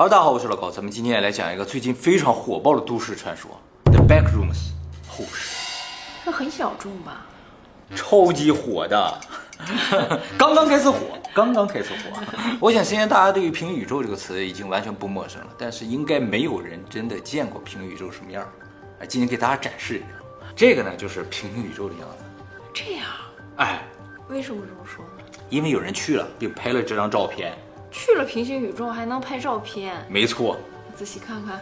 Hello，大家好，我是老高，咱们今天来讲一个最近非常火爆的都市传说《The Back Rooms》后室，这很小众吧？超级火的，刚刚开始火，刚刚开始火。我想现在大家对于平行宇宙这个词已经完全不陌生了，但是应该没有人真的见过平行宇宙什么样儿。哎，今天给大家展示一下，这个呢就是平行宇宙的样子。这样，哎，为什么这么说呢？因为有人去了，并拍了这张照片。去了平行宇宙还能拍照片？没错，仔细看看，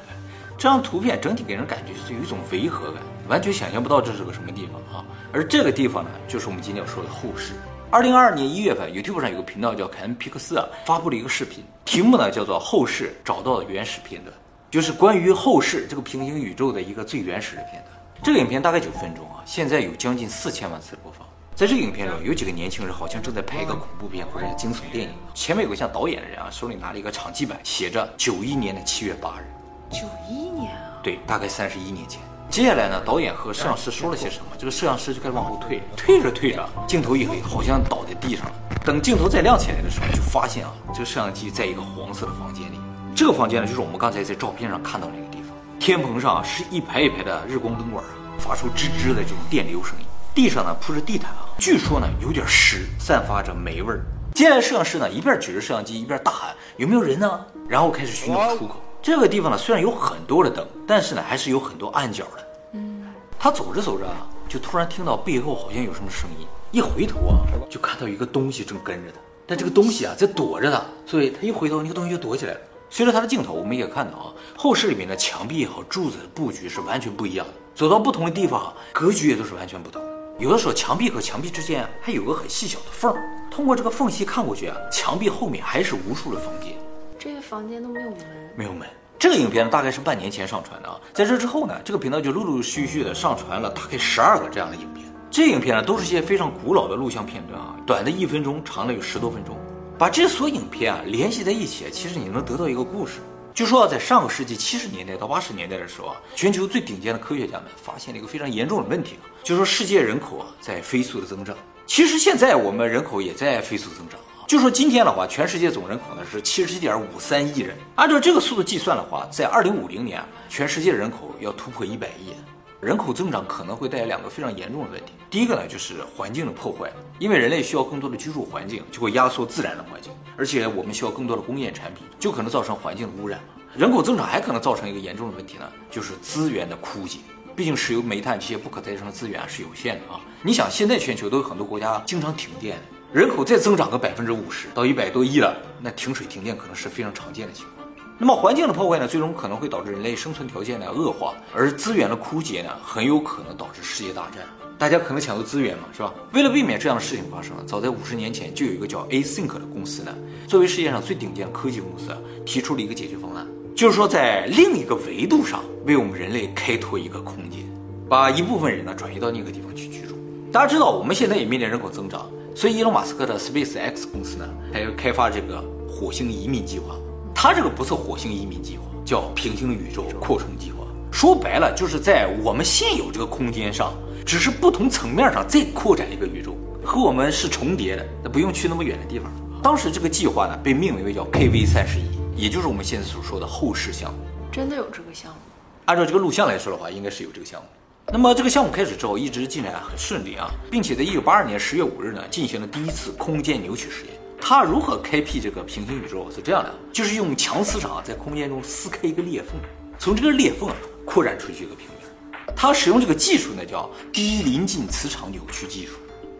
这张图片整体给人感觉就是有一种违和感，完全想象不到这是个什么地方啊。而这个地方呢，就是我们今天要说的后世。二零二二年一月份，YouTube 上有个频道叫凯恩皮克斯啊，发布了一个视频，题目呢叫做《后世找到的原始片段》，就是关于后世这个平行宇宙的一个最原始的片段。这个影片大概九分钟啊，现在有将近四千万次播放。在这个影片中，有几个年轻人好像正在拍一个恐怖片或者惊悚电影，前面有个像导演的人啊，手里拿了一个场记本，写着九一年的七月八日。九一年啊，对，大概三十一年前。接下来呢，导演和摄像师说了些什么？这个摄像师就开始往后退，退着退着，镜头一黑，好像倒在地上了。等镜头再亮起来的时候，就发现啊，这个摄像机在一个黄色的房间里。这个房间呢，就是我们刚才在照片上看到那个地方。天棚上是一排一排的日光灯管啊，发出吱吱的这种电流声音。地上呢铺着地毯啊，据说呢有点湿，散发着霉味儿。接下来摄像师呢一边举着摄像机一边大喊：“有没有人呢？”然后开始寻找出口。这个地方呢虽然有很多的灯，但是呢还是有很多暗角的。嗯，他走着走着啊，就突然听到背后好像有什么声音，一回头啊就看到一个东西正跟着他，但这个东西啊在躲着他，所以他一回头那个东西就躲起来了。随着他的镜头，我们也看到啊，后室里面的墙壁也好，柱子的布局是完全不一样的。走到不同的地方，格局也都是完全不同。有的时候墙壁和墙壁之间还有个很细小的缝儿，通过这个缝隙看过去啊，墙壁后面还是无数的房间，这些房间都没有门。没有门。这个影片大概是半年前上传的啊，在这之后呢，这个频道就陆陆续续的上传了大概十二个这样的影片。这影片呢都是些非常古老的录像片段啊，短的一分钟，长的有十多分钟。把这所影片啊联系在一起，其实你能得到一个故事。据说啊在上个世纪七十年代到八十年代的时候啊，全球最顶尖的科学家们发现了一个非常严重的问题啊，就说世界人口啊在飞速的增长。其实现在我们人口也在飞速增长啊。就说今天的话，全世界总人口呢是七十七点五三亿人，按照这个速度计算的话，在二零五零年，全世界人口要突破一百亿。人口增长可能会带来两个非常严重的问题。第一个呢，就是环境的破坏，因为人类需要更多的居住环境，就会压缩自然的环境，而且我们需要更多的工业产品，就可能造成环境的污染。人口增长还可能造成一个严重的问题呢，就是资源的枯竭。毕竟石油、煤炭这些不可再生的资源是有限的啊。你想，现在全球都有很多国家经常停电，人口再增长个百分之五十到一百多亿了，那停水停电可能是非常常见的情况。那么环境的破坏呢，最终可能会导致人类生存条件的恶化，而资源的枯竭呢，很有可能导致世界大战。大家可能抢夺资源嘛，是吧？为了避免这样的事情发生，早在五十年前就有一个叫 Async 的公司呢，作为世界上最顶尖的科技公司，提出了一个解决方案，就是说在另一个维度上为我们人类开拓一个空间，把一部分人呢转移到那个地方去居住。大家知道，我们现在也面临人口增长，所以伊隆马斯克的 SpaceX 公司呢，还要开发这个火星移民计划。它这个不是火星移民计划，叫平行宇宙扩充计划。说白了，就是在我们现有这个空间上，只是不同层面上再扩展一个宇宙，和我们是重叠的，那不用去那么远的地方。当时这个计划呢，被命名为叫 KV 三十一，也就是我们现在所说的后世项目。真的有这个项目？按照这个录像来说的话，应该是有这个项目。那么这个项目开始之后，一直进展很顺利啊，并且在一九八二年十月五日呢，进行了第一次空间扭曲实验。它如何开辟这个平行宇宙是这样的，就是用强磁场在空间中撕开一个裂缝，从这个裂缝啊扩展出去一个平面。它使用这个技术呢叫低临近磁场扭曲技术。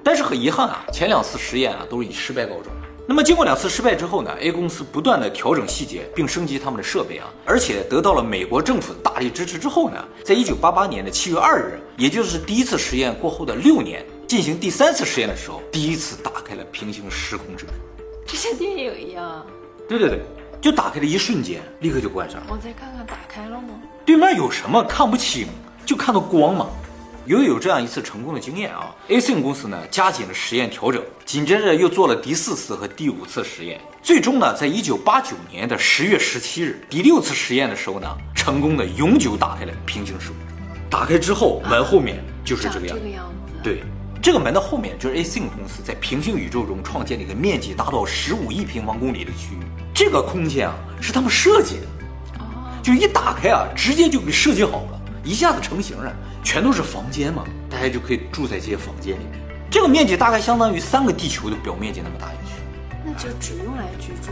但是很遗憾啊，前两次实验啊都是以失败告终。那么经过两次失败之后呢，A 公司不断的调整细节，并升级他们的设备啊，而且得到了美国政府的大力支持之后呢，在一九八八年的七月二日，也就是第一次实验过后的六年，进行第三次实验的时候，第一次打开了平行时空之门。就像电影一样，对对对，就打开的一瞬间，立刻就关上了。我再看看打开了吗？对面有什么看不清，就看到光嘛。由于有这样一次成功的经验啊，Async 公司呢加紧了实验调整，紧接着又做了第四次和第五次实验，最终呢，在一九八九年的十月十七日，第六次实验的时候呢，成功的永久打开了平行时空。打开之后，门后面就是这个样子。这个样子。对，这个门的后面就是 Async 公司在平行宇宙中创建了一个面积达到十五亿平方公里的区域。这个空间啊是他们设计的，哦，就一打开啊，直接就给设计好了，一下子成型了，全都是房间嘛，大家就可以住在这些房间里面。这个面积大概相当于三个地球的表面积那么大一区。那就只用来居住，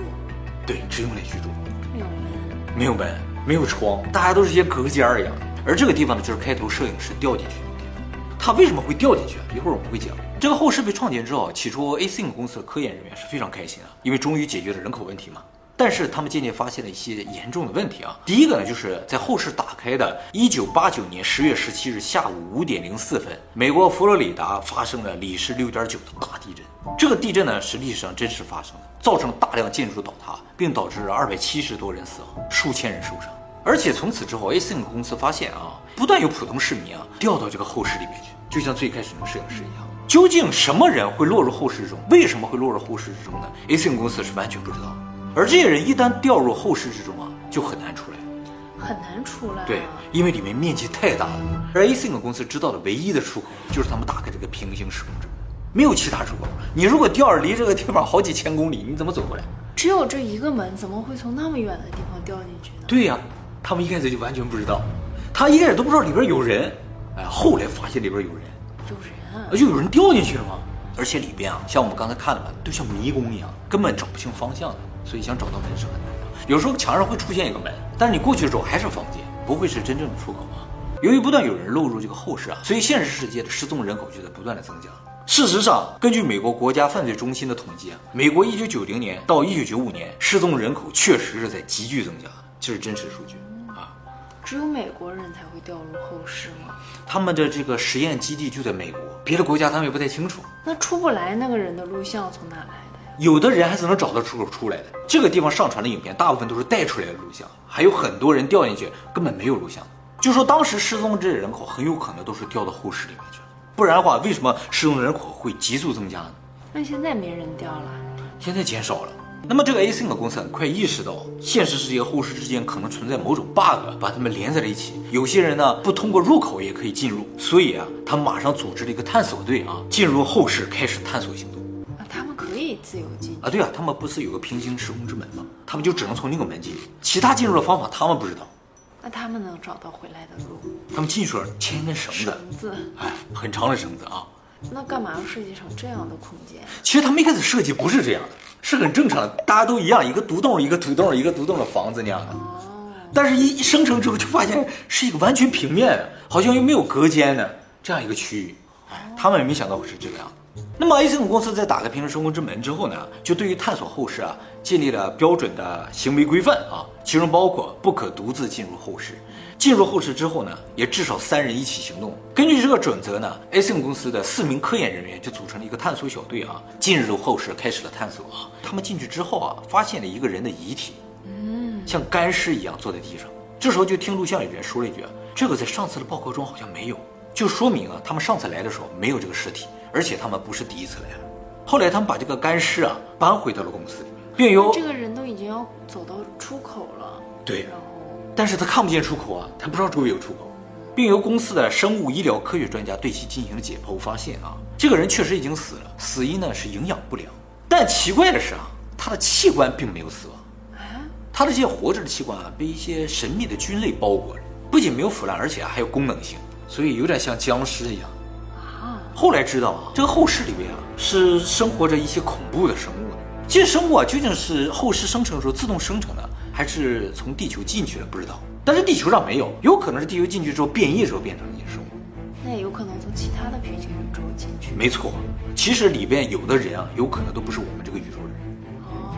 对，只用来居住，没有门。没有门，没有窗，大家都是一些隔间儿一样。而这个地方呢，就是开头摄影师掉进去的地方。他为什么会掉进去啊？一会儿我们会讲。这个后事被创建之后，起初 Async 公司的科研人员是非常开心啊，因为终于解决了人口问题嘛。但是他们渐渐发现了一些严重的问题啊。第一个呢，就是在后事打开的1989年10月17日下午5点04分，美国佛罗里达发生了里氏6.9的大地震。这个地震呢是历史上真实发生的，造成大量建筑倒塌，并导致270多人死亡，数千人受伤。而且从此之后，Async 公司发现啊，不断有普通市民啊掉到这个后室里面去，就像最开始那个摄影师一样。究竟什么人会落入后室之中？为什么会落入后室之中呢？Async 公司是完全不知道。而这些人一旦掉入后室之中啊，就很难出来。很难出来、啊。对，因为里面面积太大了。而 Async 公司知道的唯一的出口就是他们打开这个平行时空之门，没有其他出口。你如果掉着离这个地方好几千公里，你怎么走过来？只有这一个门，怎么会从那么远的地方掉进去呢？对呀、他们一开始就完全不知道，他一开始都不知道里边有人，哎，后来发现里边有人，有人啊！就有人掉进去了吗？而且里边啊，像我们刚才看的嘛，都像迷宫一样，根本找不清方向的，所以想找到门是很难的。有时候墙上会出现一个门，但是你过去之后还是房间，不会是真正的出口啊。由于不断有人落入这个后室啊，所以现实世界的失踪人口就在不断的增加。事实上，根据美国国家犯罪中心的统计啊，美国1990年到1995年失踪人口确实是在急剧增加，这是真实数据啊。只有美国人才会掉入后室吗？他们的这个实验基地就在美国，别的国家他们也不太清楚。那出不来那个人的录像从哪来？有的人还是能找到出口出来的。这个地方上传的影片大部分都是带出来的录像，还有很多人掉进去根本没有录像。就说当时失踪的这些人口很有可能都是掉到后室里面去了，不然的话，为什么失踪的人口会急速增加呢？那现在没人掉了，现在减少了。那么这个 Async 公司很快意识到，现实世界和后世之间可能存在某种 bug，把他们连在了一起。有些人呢不通过入口也可以进入，所以啊，他马上组织了一个探索队啊，进入后室开始探索行动。啊，他们可以自由进啊，对啊，他们不是有个平行时空之门吗？他们就只能从那个门进，其他进入的方法他们不知道。那他们能找到回来的路？他们进去了牵一根绳子，绳子，哎，很长的绳子啊。那干嘛要设计成这样的空间？其实他们一开始设计不是这样的，是很正常的，大家都一样，一个独栋一个独栋一个独栋的房子那样的。哦但是一，一生成之后就发现是一个完全平面的，好像又没有隔间的这样一个区域。哎，他们也没想到会是这个样的。那么 Async 公司在打开平行时空之门之后呢，就对于探索后室啊建立了标准的行为规范啊，其中包括不可独自进入后室。进入后室之后呢，也至少三人一起行动。根据这个准则呢，Async 公司的四名科研人员就组成了一个探索小队啊，进入后室开始了探索啊。他们进去之后啊，发现了一个人的遗体，嗯，像干尸一样坐在地上。这时候就听录像里边说了一句啊：“这个在上次的报告中好像没有，就说明啊，他们上次来的时候没有这个尸体，而且他们不是第一次来了。后来他们把这个干尸啊搬回到了公司里面，并由这个人都已经要走到出口了，对但是他看不见出口啊，他不知道周围有出口，并由公司的生物医疗科学专家对其进行了解剖，发现啊，这个人确实已经死了，死因呢是营养不良。但奇怪的是啊，他的器官并没有死亡，啊，他的这些活着的器官啊被一些神秘的菌类包裹着，不仅没有腐烂，而且还有功能性，所以有点像僵尸一样。啊，后来知道啊，这个后室里面啊是生活着一些恐怖的生物的。这些生物啊究竟是后世生成的时候自动生成的，还是从地球进去的？不知道。但是地球上没有，有可能是地球进去之后变异时候变成的一些生物。那也有可能从其他的平行宇宙进去。没错，其实里边有的人啊，有可能都不是我们这个宇宙的人，哦，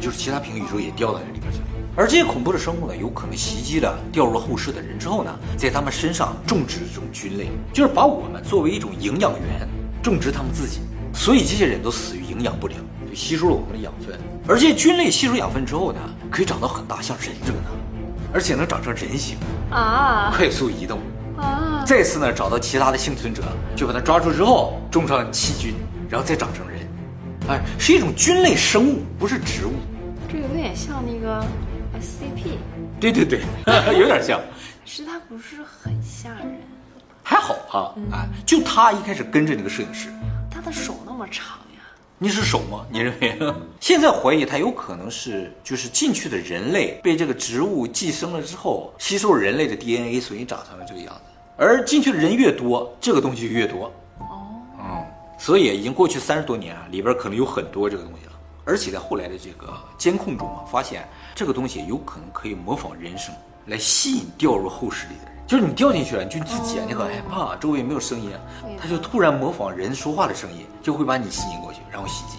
就是其他平行宇宙也掉到这里边去了。而这些恐怖的生物呢，有可能袭击了掉入后世的人之后呢，在他们身上种植这种菌类，就是把我们作为一种营养源，种植他们自己。所以这些人都死于营养不良，就吸收了我们的养分。而这些菌类吸收养分之后呢，可以长到很大，像人这么大，而且能长成人形，啊快速移动。啊！再次呢找到其他的幸存者，就把它抓住之后种上细菌，然后再长成人。哎，是一种菌类生物，不是植物。这有点像那个 SCP，对对对，有点像，是他不是很吓人。还还好啊，哎，就他一开始跟着那个摄影师，他的手那么长呀，你是手吗？你认为？现在怀疑他有可能是就是进去的人类被这个植物寄生了之后，吸收了人类的 DNA，所以长成了这个样子。而进去的人越多，这个东西就越多。哦，嗯，所以已经过去三十多年啊，里边可能有很多这个东西了。而且在后来的这个监控中啊，发现这个东西有可能可以模仿人声，来吸引掉入后室里的人。就是你掉进去了，你就自己啊，你很害怕，周围没有声音，他就突然模仿人说话的声音，就会把你吸引过去，然后袭击。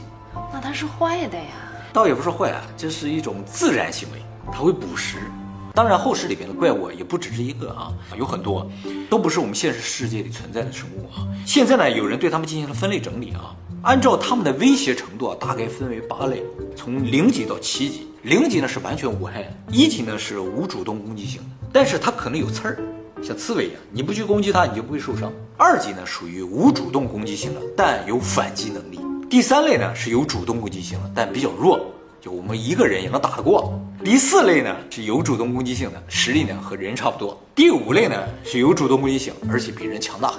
那他是坏的呀？倒也不是坏啊，这是一种自然行为，它会捕食。当然，后世里边的怪物也不只是一个啊，有很多，都不是我们现实世界里存在的生物啊。现在呢，有人对他们进行了分类整理啊，按照他们的威胁程度啊，大概分为八类，从零级到七级。零级呢是完全无害的，一级呢是无主动攻击性的，但是它可能有刺儿，像刺猬一样，你不去攻击它，你就不会受伤。二级呢属于无主动攻击性的，但有反击能力。第三类呢是有主动攻击性的，但比较弱，就我们一个人也能打得过。第四类呢是有主动攻击性的，实力呢和人差不多。第五类呢是有主动攻击性，而且比人强大。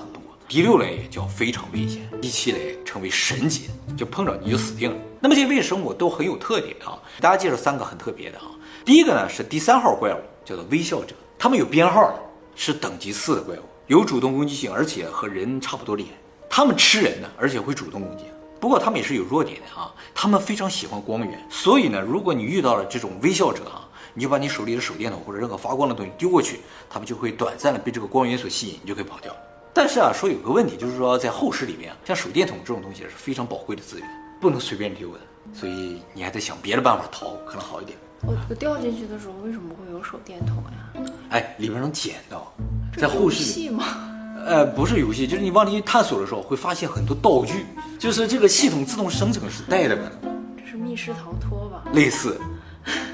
第六类叫非常危险，第七类称为神级，就碰着你就死定了。那么这些微生物都很有特点啊，大家介绍三个很特别的啊。第一个呢是第三号怪物，叫做微笑者，他们有编号的，是等级四的怪物，有主动攻击性，而且和人差不多厉害。他们吃人呢，而且会主动攻击。不过他们也是有弱点的啊，他们非常喜欢光源，所以呢，如果你遇到了这种微笑者啊，你就把你手里的手电筒或者任何发光的东西丢过去，他们就会短暂的被这个光源所吸引，你就可以跑掉。但是啊，说有个问题，就是说在后世里面，像手电筒这种东西是非常宝贵的资源，不能随便丢的，所以你还得想别的办法逃，可能好一点。我我掉进去的时候为什么会有手电筒呀？哎，里边能捡到，在后世里，戏吗？呃，不是游戏，就是你往里去探索的时候会发现很多道具，就是这个系统自动生成是带的嘛，这是密室逃脱吧？类似，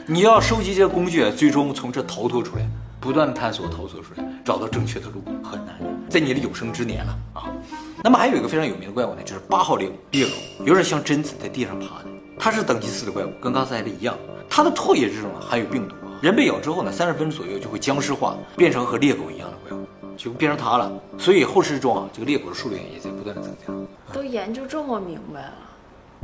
你要收集这些工具，最终从这逃脱出来，不断的探索逃脱出来，找到正确的路很难，在你的有生之年了啊。那么还有一个非常有名的怪物呢，就是八号猎猎狗，有点像贞子在地上爬的，它是等级四的怪物，跟刚才的一样，它的唾液之中呢含有病毒，人被咬之后呢，三十分钟左右就会僵尸化，变成和猎狗一样的怪物。就变成它了，所以后世中啊，这个猎狗的数量也在不断的增加。都研究这么明白了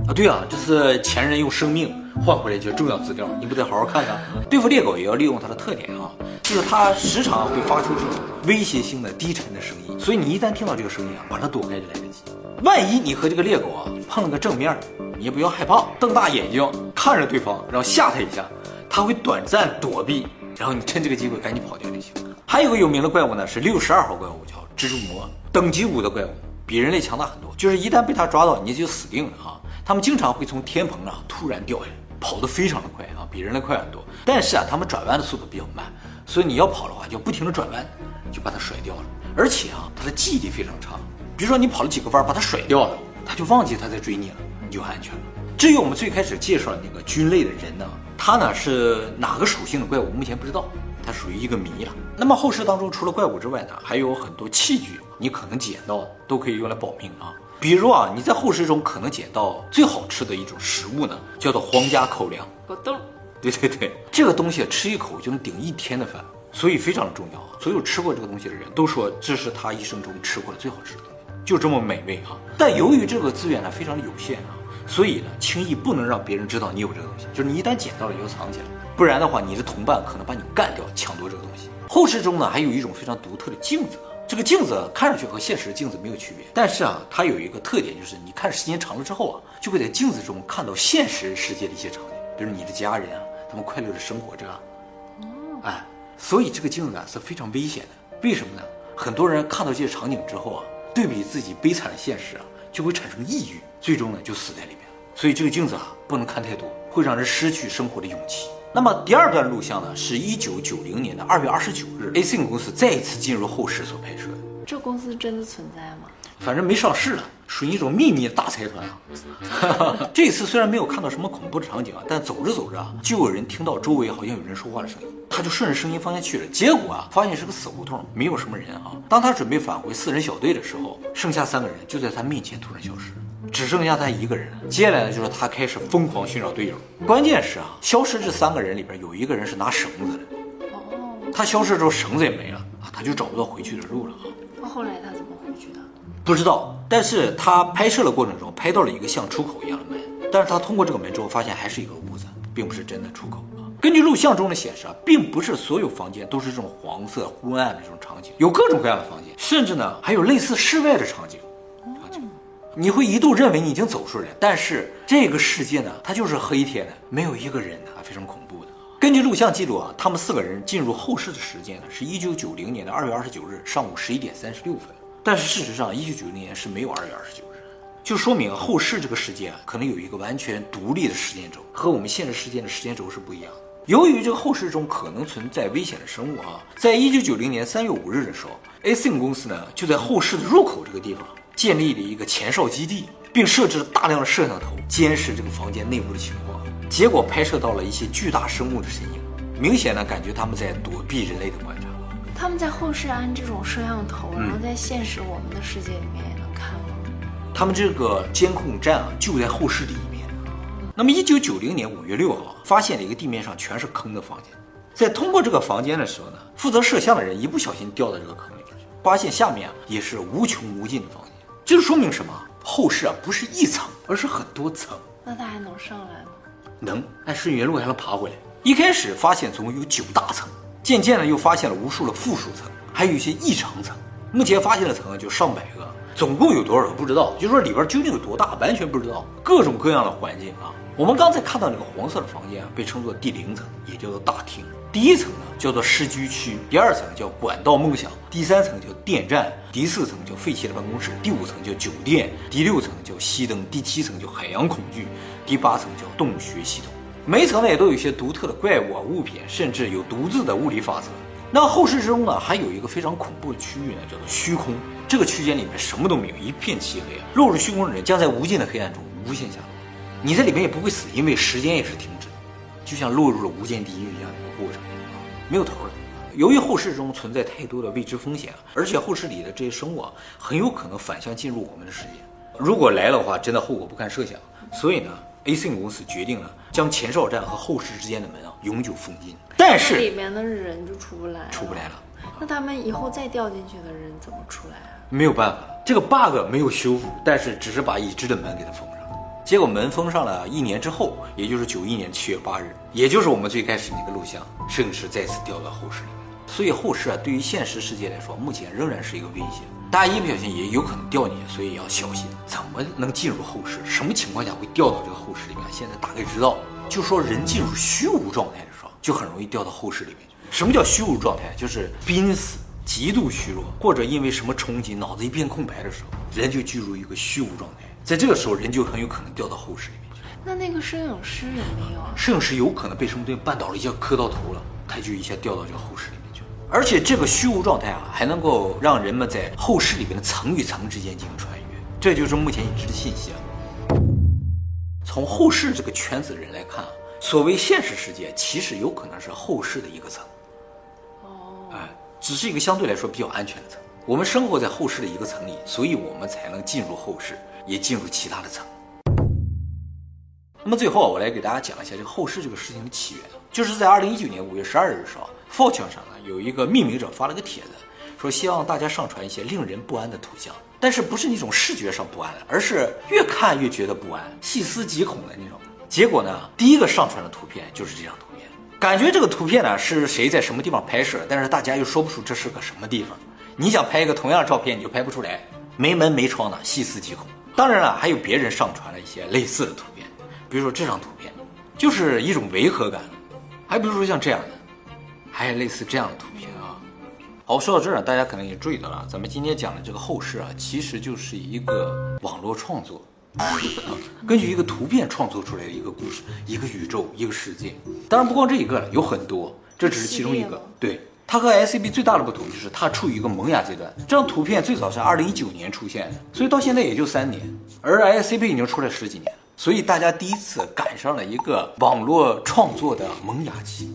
啊，对啊，这是前人用生命换回来一些重要资料，你不得好好看看？对付猎狗也要利用它的特点啊，就是它时常会发出这种威胁性的低沉的声音，所以你一旦听到这个声音啊，马上躲开就来得及。万一你和这个猎狗啊碰了个正面，你也不要害怕，瞪大眼睛看着对方，然后吓他一下，他会短暂躲避，然后你趁这个机会赶紧跑掉就行。还有个有名的怪物呢，是六十二号怪物，叫蜘蛛魔，等级五的怪物，比人类强大很多。就是一旦被它抓到，你就死定了啊！他们经常会从天棚上突然掉下来，跑得非常的快啊，比人类快很多。但是啊，他们转弯的速度比较慢，所以你要跑的话，就不停的转弯，就把它甩掉了。而且啊，它的记忆力非常差，比如说你跑了几个弯，把它甩掉了，它就忘记它在追你了，你就安全了。至于我们最开始介绍的那个菌类的人呢，他呢是哪个属性的怪物，目前不知道。它属于一个谜了。那么后世当中，除了怪物之外呢，还有很多器具，你可能捡到都可以用来保命啊。比如啊，你在后世中可能捡到最好吃的一种食物呢，叫做皇家口粮果冻。对对对，这个东西吃一口就能顶一天的饭，所以非常的重要。所有吃过这个东西的人都说，这是他一生中吃过的最好吃的东西，就这么美味啊。但由于这个资源呢非常的有限啊，所以呢轻易不能让别人知道你有这个东西，就是你一旦捡到了就要藏起来。不然的话，你的同伴可能把你干掉，抢夺这个东西。后世中呢，还有一种非常独特的镜子，这个镜子看上去和现实的镜子没有区别，但是啊，它有一个特点，就是你看时间长了之后啊，就会在镜子中看到现实世界的一些场景，比如你的家人啊，他们快乐的生活着啊。哎，所以这个镜子啊是非常危险的。为什么呢？很多人看到这些场景之后啊，对比自己悲惨的现实啊，就会产生抑郁，最终呢就死在里面。所以这个镜子啊，不能看太多，会让人失去生活的勇气。那么第二段录像呢，是一九九零年的二月二十九日，A C N 公司再一次进入后室所拍摄的。这公司真的存在吗？反正没上市了，属于一种秘密大财团啊。这次虽然没有看到什么恐怖的场景啊，但走着走着啊，就有人听到周围好像有人说话的声音，他就顺着声音方向去了。结果啊，发现是个死胡同，没有什么人啊。当他准备返回四人小队的时候，剩下三个人就在他面前突然消失。只剩下他一个人了。接下来呢，就是他开始疯狂寻找队友。关键是啊，消失这三个人里边有一个人是拿绳子的。哦。他消失之后，绳子也没了啊，他就找不到回去的路了啊。那后来他怎么回去的？不知道，但是他拍摄的过程中拍到了一个像出口一样的门，但是他通过这个门之后发现还是一个屋子，并不是真的出口啊。根据录像中的显示啊，并不是所有房间都是这种黄色昏暗的这种场景，有各种各样的房间，甚至呢还有类似室外的场景。你会一度认为你已经走出来，但是这个世界呢，它就是黑天的，没有一个人啊，非常恐怖的。根据录像记录啊，他们四个人进入后室的时间呢，是一九九零年的二月二十九日上午十一点三十六分。但是事实上，一九九零年是没有二月二十九日，就说明后世这个时间啊，可能有一个完全独立的时间轴，和我们现实世界的时间轴是不一样的。由于这个后世中可能存在危险的生物啊，在一九九零年三月五日的时候，A s i n 公司呢就在后世的入口这个地方建立了一个前哨基地，并设置了大量的摄像头监视这个房间内部的情况。结果拍摄到了一些巨大生物的身影，明显的感觉他们在躲避人类的观察。他们在后世安这种摄像头，然后在现实我们的世界里面也能看吗？他们这个监控站啊就在后室里面。那么，一九九零年五月六号，发现了一个地面上全是坑的房间。在通过这个房间的时候呢，负责摄像的人一不小心掉到这个坑里面去，发现下面啊也是无穷无尽的房间。这就说明什么？后世啊不是一层，而是很多层。那它还能上来吗？能，按顺原路还能爬回来。一开始发现总共有九大层，渐渐的又发现了无数的附属层，还有一些异常层。目前发现的层就上百个，总共有多少个不知道，就说里边究竟有多大，完全不知道。各种各样的环境啊。我们刚才看到那个黄色的房间啊，被称作第零层，也叫做大厅。第一层呢叫做市居区，第二层叫管道梦想，第三层叫电站，第四层叫废弃的办公室，第五层叫酒店，第六层叫熄灯，第七层叫海洋恐惧，第八层叫洞穴系统。每一层呢也都有一些独特的怪物啊、物品，甚至有独自的物理法则。那后世之中呢，还有一个非常恐怖的区域呢，叫做虚空。这个区间里面什么都没有，一片漆黑啊。落入虚空的人将在无尽的黑暗中无限下落。你在里面也不会死，因为时间也是停止的，就像落入了无间地狱一样的一个过程，没有头的。由于后世中存在太多的未知风险，而且后世里的这些生物啊，很有可能反向进入我们的世界。如果来的话，真的后果不堪设想。所以呢，A C 公司决定了将前哨站和后世之间的门啊永久封禁。但是里面的人就出不来，出不来了。那他们以后再掉进去的人怎么出来啊？没有办法，这个 bug 没有修复，但是只是把已知的门给它封上。结果门封上了一年之后，也就是九一年七月八日，也就是我们最开始那个录像，摄影师再次掉到后室里面。所以后室啊，对于现实世界来说，目前仍然是一个危险。大家一不小心也有可能掉进去，所以要小心。怎么能进入后室？什么情况下会掉到这个后室里面？现在大概知道，就说人进入虚无状态的时候，就很容易掉到后室里面。什么叫虚无状态？就是濒死、极度虚弱，或者因为什么冲击，脑子一片空白的时候，人就进入一个虚无状态。在这个时候，人就很有可能掉到后室里面去。那那个摄影师有没有？摄影师有可能被什么东西绊倒了，一下磕到头了，他就一下掉到这个后室里面去了。而且这个虚无状态啊，还能够让人们在后室里面的层与层之间进行穿越，这就是目前已知的信息啊。从后室这个圈子的人来看啊，所谓现实世界其实有可能是后室的一个层。只是一个相对来说比较安全的层。我们生活在后世的一个层里，所以我们才能进入后世。也进入其他的层。那么最后，我来给大家讲一下这个后世这个事情的起源。就是在二零一九年五月十二日的时候，Fortune 上呢有一个命名者发了个帖子，说希望大家上传一些令人不安的图像，但是不是那种视觉上不安，而是越看越觉得不安、细思极恐的那种。结果呢，第一个上传的图片就是这张图。感觉这个图片呢是谁在什么地方拍摄，但是大家又说不出这是个什么地方。你想拍一个同样的照片，你就拍不出来，没门没窗的，细思极恐。当然了，还有别人上传了一些类似的图片，比如说这张图片，就是一种违和感；还比如说像这样的，还有类似这样的图片啊。好，说到这儿，大家可能也注意到了，咱们今天讲的这个后世啊，其实就是一个网络创作，根据一个图片创作出来的一个故事，一个宇宙，一个世界。当然不光这一个了，有很多，这只是其中一个。对。它和 S C B 最大的不同就是它处于一个萌芽阶段。这张图片最早是二零一九年出现的，所以到现在也就三年。而 S C B 已经出来十几年了，所以大家第一次赶上了一个网络创作的萌芽期。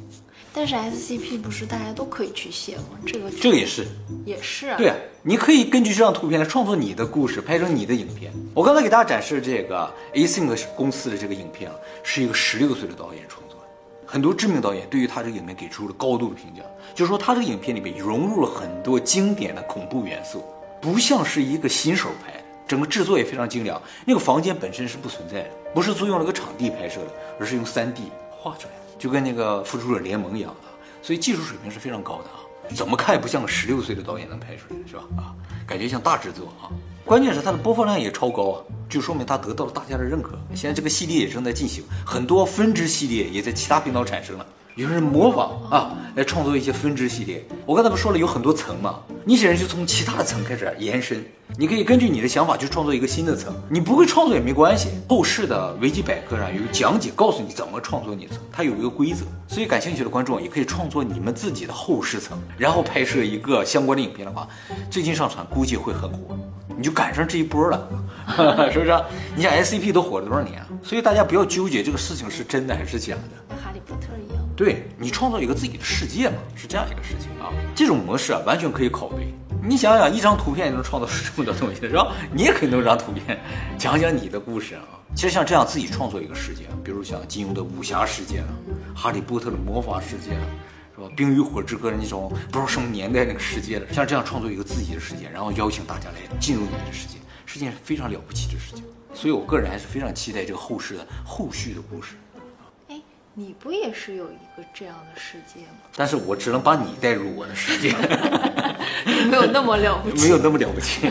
但是 S C P 不是大家都可以去写吗？这个这个也是，也是啊。对啊，你可以根据这张图片来创作你的故事，拍成你的影片。我刚才给大家展示这个 A Sync 公司的这个影片啊，是一个十六岁的导演创作的，很多知名导演对于他这个影片给出了高度的评价，就是说他这个影片里面融入了很多经典的恐怖元素，不像是一个新手拍，整个制作也非常精良。那个房间本身是不存在的，不是租用了个场地拍摄的，而是用 3D 画出来的，就跟那个《复仇者联盟》一样的，所以技术水平是非常高的啊。怎么看也不像个十六岁的导演能拍出来，是吧？啊，感觉像大制作啊。关键是它的播放量也超高啊，就说明它得到了大家的认可。现在这个系列也正在进行，很多分支系列也在其他频道产生了。有人模仿啊，来创作一些分支系列。我刚才不说了，有很多层嘛，你只能就从其他的层开始延伸。你可以根据你的想法去创作一个新的层。你不会创作也没关系，后世的维基百科上有讲解，告诉你怎么创作你的层，它有一个规则。所以感兴趣的观众也可以创作你们自己的后世层，然后拍摄一个相关的影片的话，最近上传估计会很火，你就赶上这一波了，是不是？你想 S C P 都火了多少年啊？所以大家不要纠结这个事情是真的还是假的。哈利波特一样。对你创造一个自己的世界嘛，是这样一个事情啊。这种模式啊，完全可以考虑。你想想，一张图片就能创造出这么多东西，是吧？你也可以弄张图片，讲讲你的故事啊。其实像这样自己创作一个世界，比如像金庸的武侠世界了，哈利波特的魔法世界了，是吧？冰与火之歌的那种不知道什么年代那个世界了，像这样创作一个自己的世界，然后邀请大家来进入你的世界，是件非常了不起的事情。所以我个人还是非常期待这个后世的后续的故事。哎，你不也是有一个这样的世界吗？但是我只能把你带入我的世界，没有那么了不起。没有那么了不起。